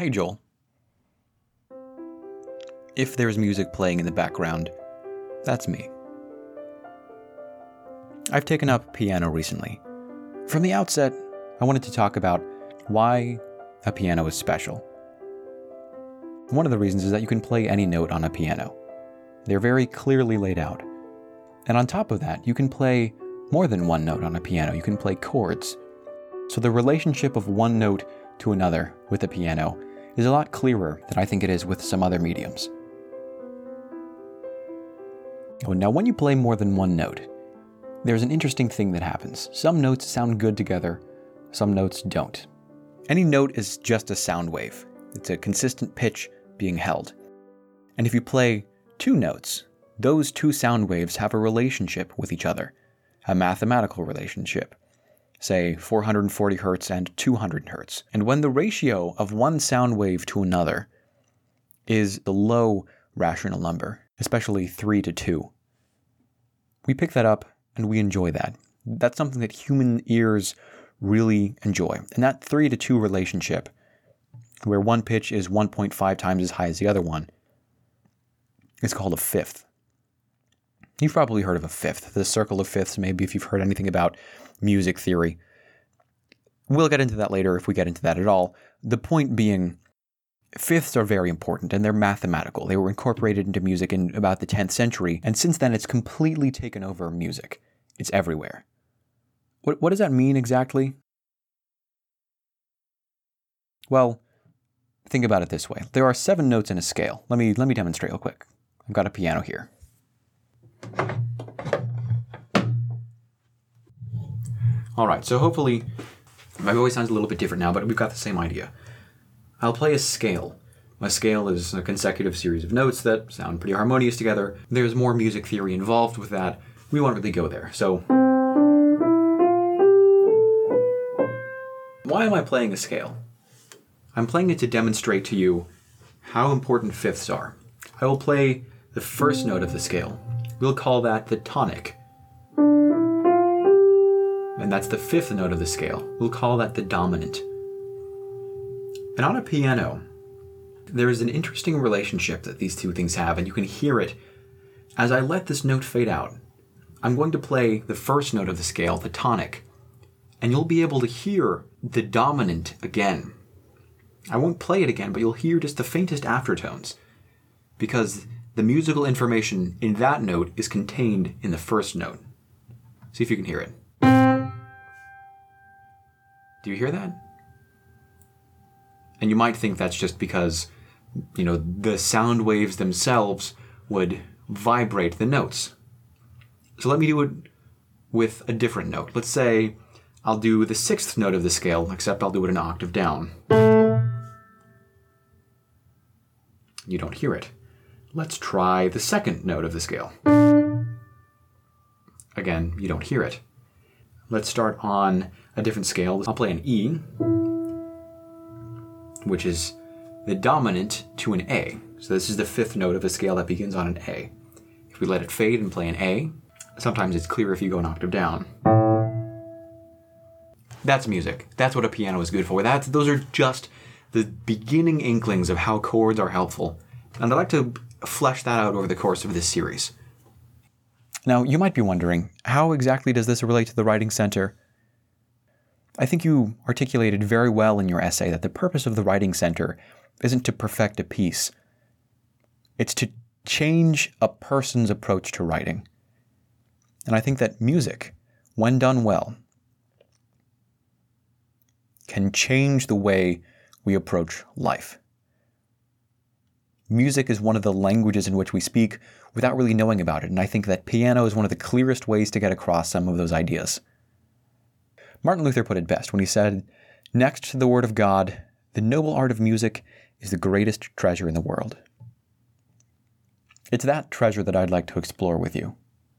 Hey, Joel. If there's music playing in the background, that's me. I've taken up piano recently. From the outset, I wanted to talk about why a piano is special. One of the reasons is that you can play any note on a piano. They're very clearly laid out. And on top of that, you can play more than one note on a piano. You can play chords. So the relationship of one note to another with a piano is a lot clearer than I think it is with some other mediums. Oh, now, when you play more than one note, there's an interesting thing that happens. Some notes sound good together, some notes don't. Any note is just a sound wave, it's a consistent pitch being held. And if you play two notes, those two sound waves have a relationship with each other, a mathematical relationship say 440 hertz and 200 hertz. And when the ratio of one sound wave to another is the low rational number, especially 3 to 2, we pick that up and we enjoy that. That's something that human ears really enjoy. And that 3 to 2 relationship, where one pitch is 1.5 times as high as the other one, is called a fifth. You've probably heard of a fifth, the circle of fifths, maybe if you've heard anything about music theory. We'll get into that later if we get into that at all. The point being, fifths are very important and they're mathematical. They were incorporated into music in about the 10th century, and since then it's completely taken over music. It's everywhere. What, what does that mean exactly? Well, think about it this way. There are seven notes in a scale. Let me, let me demonstrate real quick. I've got a piano here. All right, so hopefully my voice sounds a little bit different now, but we've got the same idea. I'll play a scale. A scale is a consecutive series of notes that sound pretty harmonious together. There's more music theory involved with that. We won't really go there. So, why am I playing a scale? I'm playing it to demonstrate to you how important fifths are. I will play the first note of the scale. We'll call that the tonic and that's the fifth note of the scale. We'll call that the dominant. And on a piano, there is an interesting relationship that these two things have, and you can hear it as I let this note fade out. I'm going to play the first note of the scale, the tonic, and you'll be able to hear the dominant again. I won't play it again, but you'll hear just the faintest aftertones because the musical information in that note is contained in the first note. See if you can hear it. Do you hear that? And you might think that's just because, you know, the sound waves themselves would vibrate the notes. So let me do it with a different note. Let's say I'll do the sixth note of the scale, except I'll do it an octave down. You don't hear it. Let's try the second note of the scale. Again, you don't hear it. Let's start on a different scale. I'll play an E, which is the dominant to an A. So this is the fifth note of a scale that begins on an A. If we let it fade and play an A, sometimes it's clear if you go an octave down. That's music. That's what a piano is good for. That's those are just the beginning inklings of how chords are helpful. And I'd like to flesh that out over the course of this series. Now, you might be wondering, how exactly does this relate to the Writing Center? I think you articulated very well in your essay that the purpose of the Writing Center isn't to perfect a piece, it's to change a person's approach to writing. And I think that music, when done well, can change the way we approach life. Music is one of the languages in which we speak without really knowing about it, and I think that piano is one of the clearest ways to get across some of those ideas. Martin Luther put it best when he said, Next to the Word of God, the noble art of music is the greatest treasure in the world. It's that treasure that I'd like to explore with you.